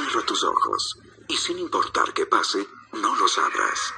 Cierra tus ojos y sin importar qué pase, no los abras.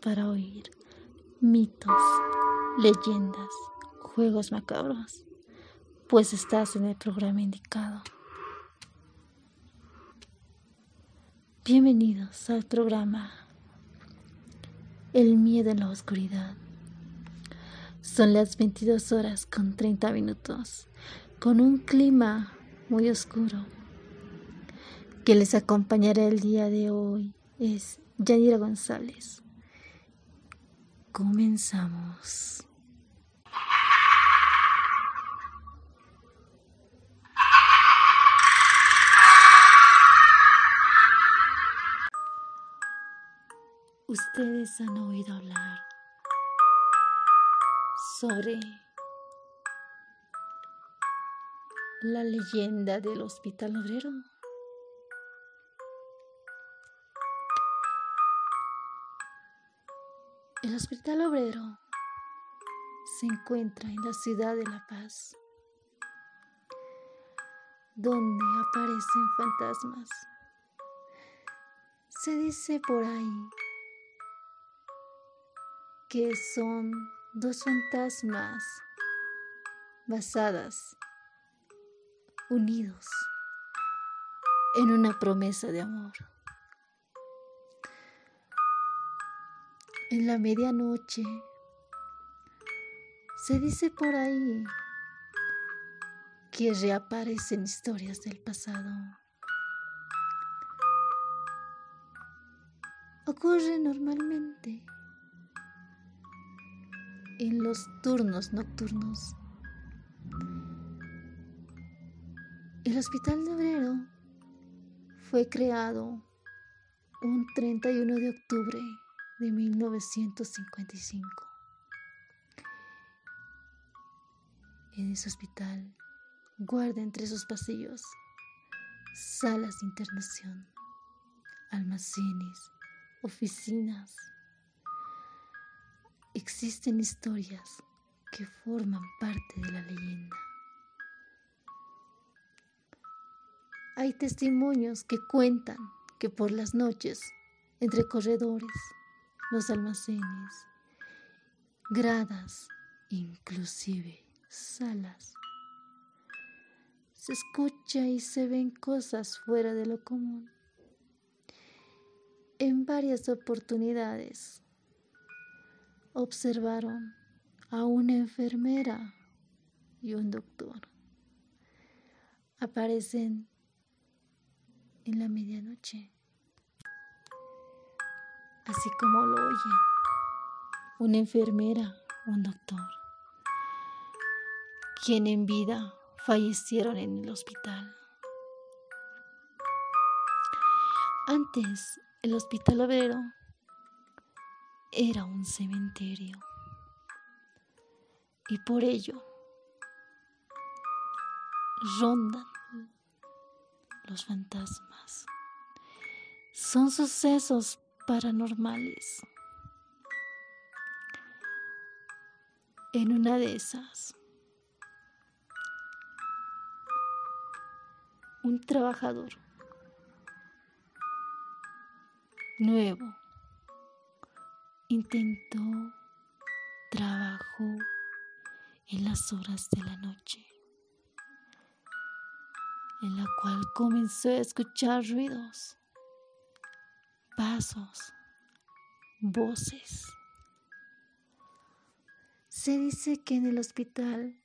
Para oír mitos, leyendas, juegos macabros, pues estás en el programa indicado. Bienvenidos al programa El miedo en la oscuridad. Son las 22 horas con 30 minutos, con un clima muy oscuro que les acompañará el día de hoy es Yanira González. Comenzamos. Ustedes han oído hablar sobre la leyenda del Hospital Obrero. El Hospital Obrero se encuentra en la ciudad de La Paz, donde aparecen fantasmas. Se dice por ahí que son dos fantasmas basadas, unidos en una promesa de amor. En la medianoche. Se dice por ahí que reaparecen historias del pasado. Ocurre normalmente en los turnos nocturnos. El Hospital de Obrero fue creado un 31 de octubre de 1955. En ese hospital guarda entre sus pasillos salas de internación, almacenes, oficinas. Existen historias que forman parte de la leyenda. Hay testimonios que cuentan que por las noches, entre corredores, los almacenes, gradas, inclusive salas. Se escucha y se ven cosas fuera de lo común. En varias oportunidades observaron a una enfermera y un doctor. Aparecen en la medianoche así como lo oyen, una enfermera, un doctor, quien en vida fallecieron en el hospital. Antes, el hospital obrero era un cementerio y por ello rondan los fantasmas. Son sucesos paranormales. En una de esas, un trabajador nuevo intentó trabajo en las horas de la noche, en la cual comenzó a escuchar ruidos pasos, voces. Se dice que en el hospital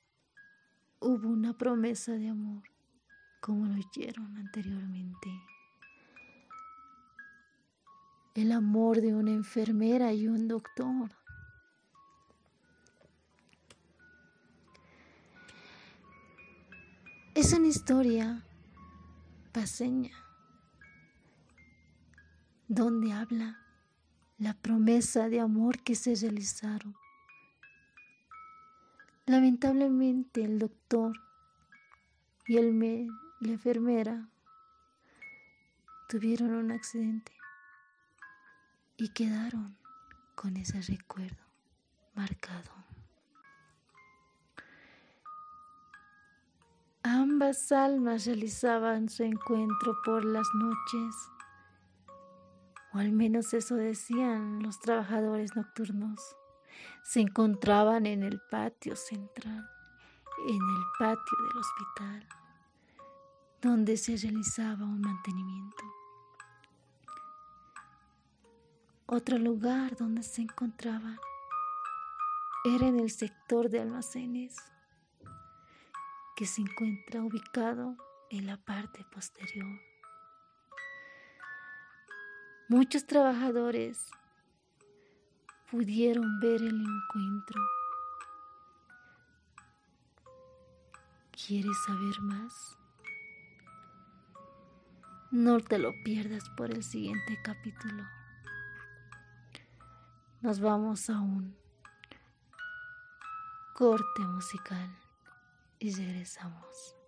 hubo una promesa de amor como lo oyeron anteriormente. El amor de una enfermera y un doctor. Es una historia paseña donde habla la promesa de amor que se realizaron. Lamentablemente el doctor y el la enfermera tuvieron un accidente y quedaron con ese recuerdo marcado. Ambas almas realizaban su encuentro por las noches, o al menos eso decían los trabajadores nocturnos. Se encontraban en el patio central, en el patio del hospital donde se realizaba un mantenimiento. Otro lugar donde se encontraba era en el sector de almacenes, que se encuentra ubicado en la parte posterior. Muchos trabajadores pudieron ver el encuentro. ¿Quieres saber más? No te lo pierdas por el siguiente capítulo. Nos vamos a un corte musical y regresamos.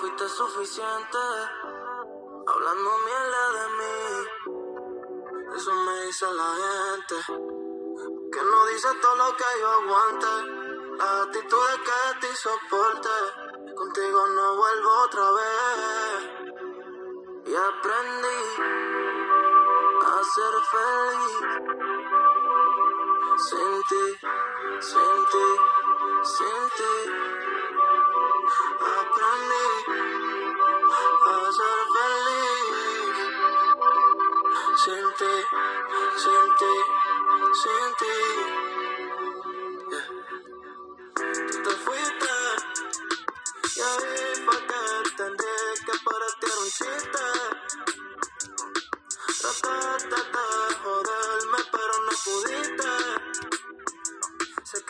Fuiste suficiente. Hablando mierda de mí. Eso me dice la gente. Que no dice todo lo que yo aguante. La actitud de que te soporte. Contigo no vuelvo otra vez. Y aprendí a ser feliz. Sin ti, sin ti,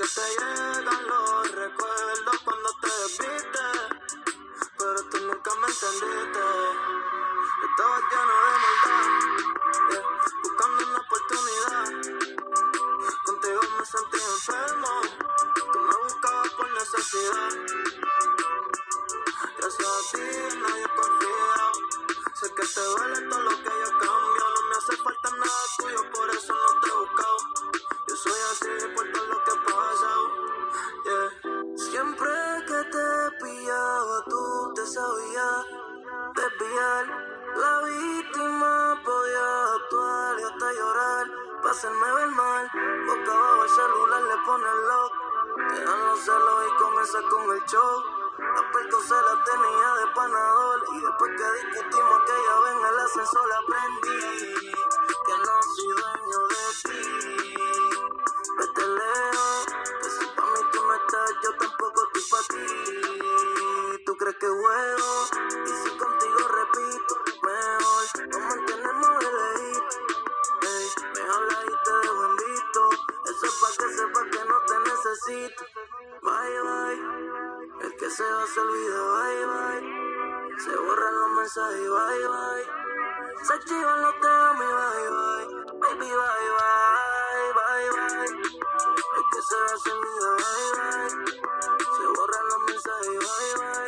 que te llegan los recuerdos cuando te viste nunca me entendiste. Estaba lleno de maldad, buscando una oportunidad. Contigo me sentí enfermo, tú me buscabas por necesidad. Gracias a ti nadie confía. Sé que te duele todo lo que con el show. La perco se la tenía de panador. Y después que discutimos aquella vez en el ascensor aprendí que se va se olvida, bye, bye. Se borran los mensajes, bye, bye. Se chivan los temas, bye, bye. Baby, bye, bye, bye, bye. El va se olvida, bye, bye. Se borran los mensajes, bye, bye.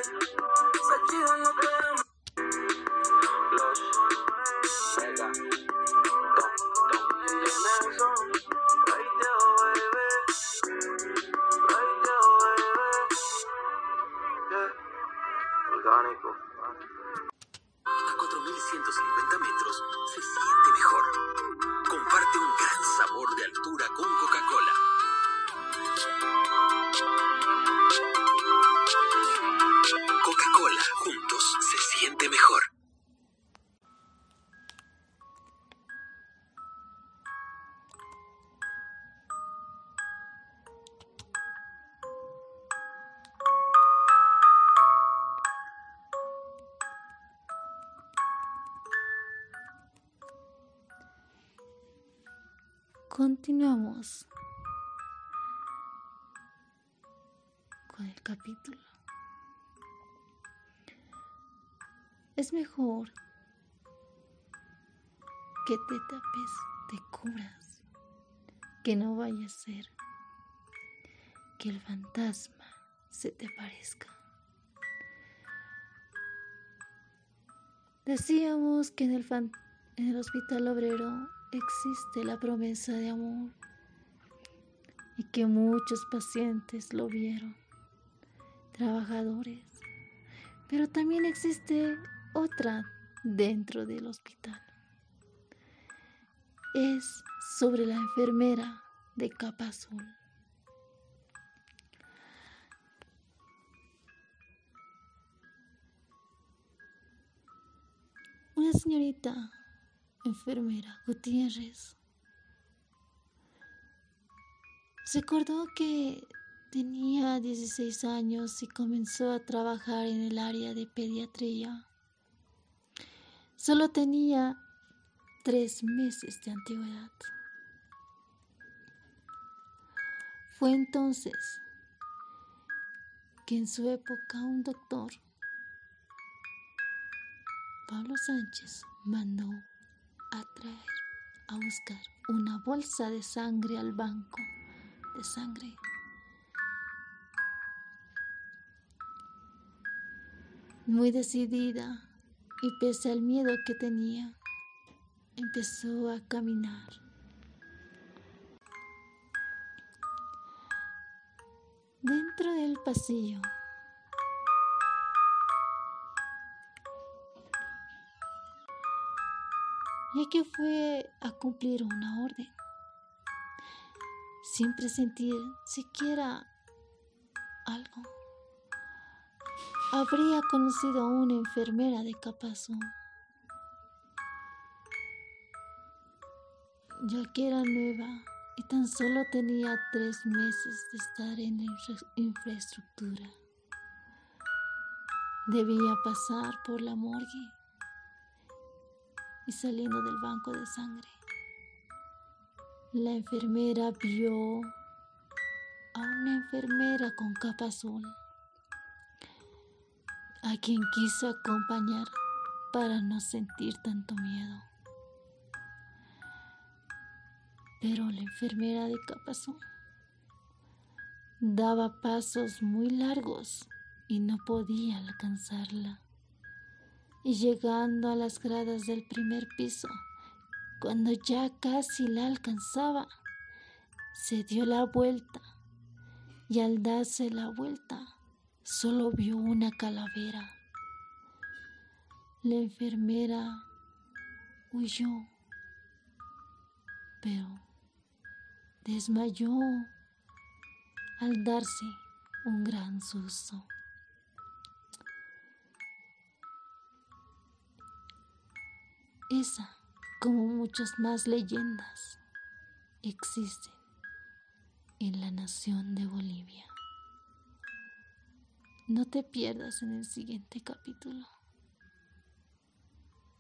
Continuamos con el capítulo. Es mejor que te tapes, te curas, que no vaya a ser que el fantasma se te parezca. Decíamos que en el, en el hospital obrero existe la promesa de amor y que muchos pacientes lo vieron, trabajadores, pero también existe otra dentro del hospital. Es sobre la enfermera de capa azul. Una señorita enfermera Gutiérrez se acordó que tenía 16 años y comenzó a trabajar en el área de pediatría. Solo tenía tres meses de antigüedad. Fue entonces que en su época un doctor Pablo Sánchez mandó a traer, a buscar una bolsa de sangre al banco de sangre. Muy decidida y pese al miedo que tenía, empezó a caminar. Dentro del pasillo ya que fue a cumplir una orden, sin presentir siquiera algo. Habría conocido a una enfermera de Capazú, ya que era nueva y tan solo tenía tres meses de estar en la infraestructura. Debía pasar por la morgue y saliendo del banco de sangre. La enfermera vio a una enfermera con capa azul, a quien quiso acompañar para no sentir tanto miedo. Pero la enfermera de capa azul daba pasos muy largos y no podía alcanzarla y llegando a las gradas del primer piso, cuando ya casi la alcanzaba, se dio la vuelta y al darse la vuelta solo vio una calavera. La enfermera huyó, pero desmayó al darse un gran susto. Esa, como muchas más leyendas, existen en la nación de Bolivia. No te pierdas en el siguiente capítulo.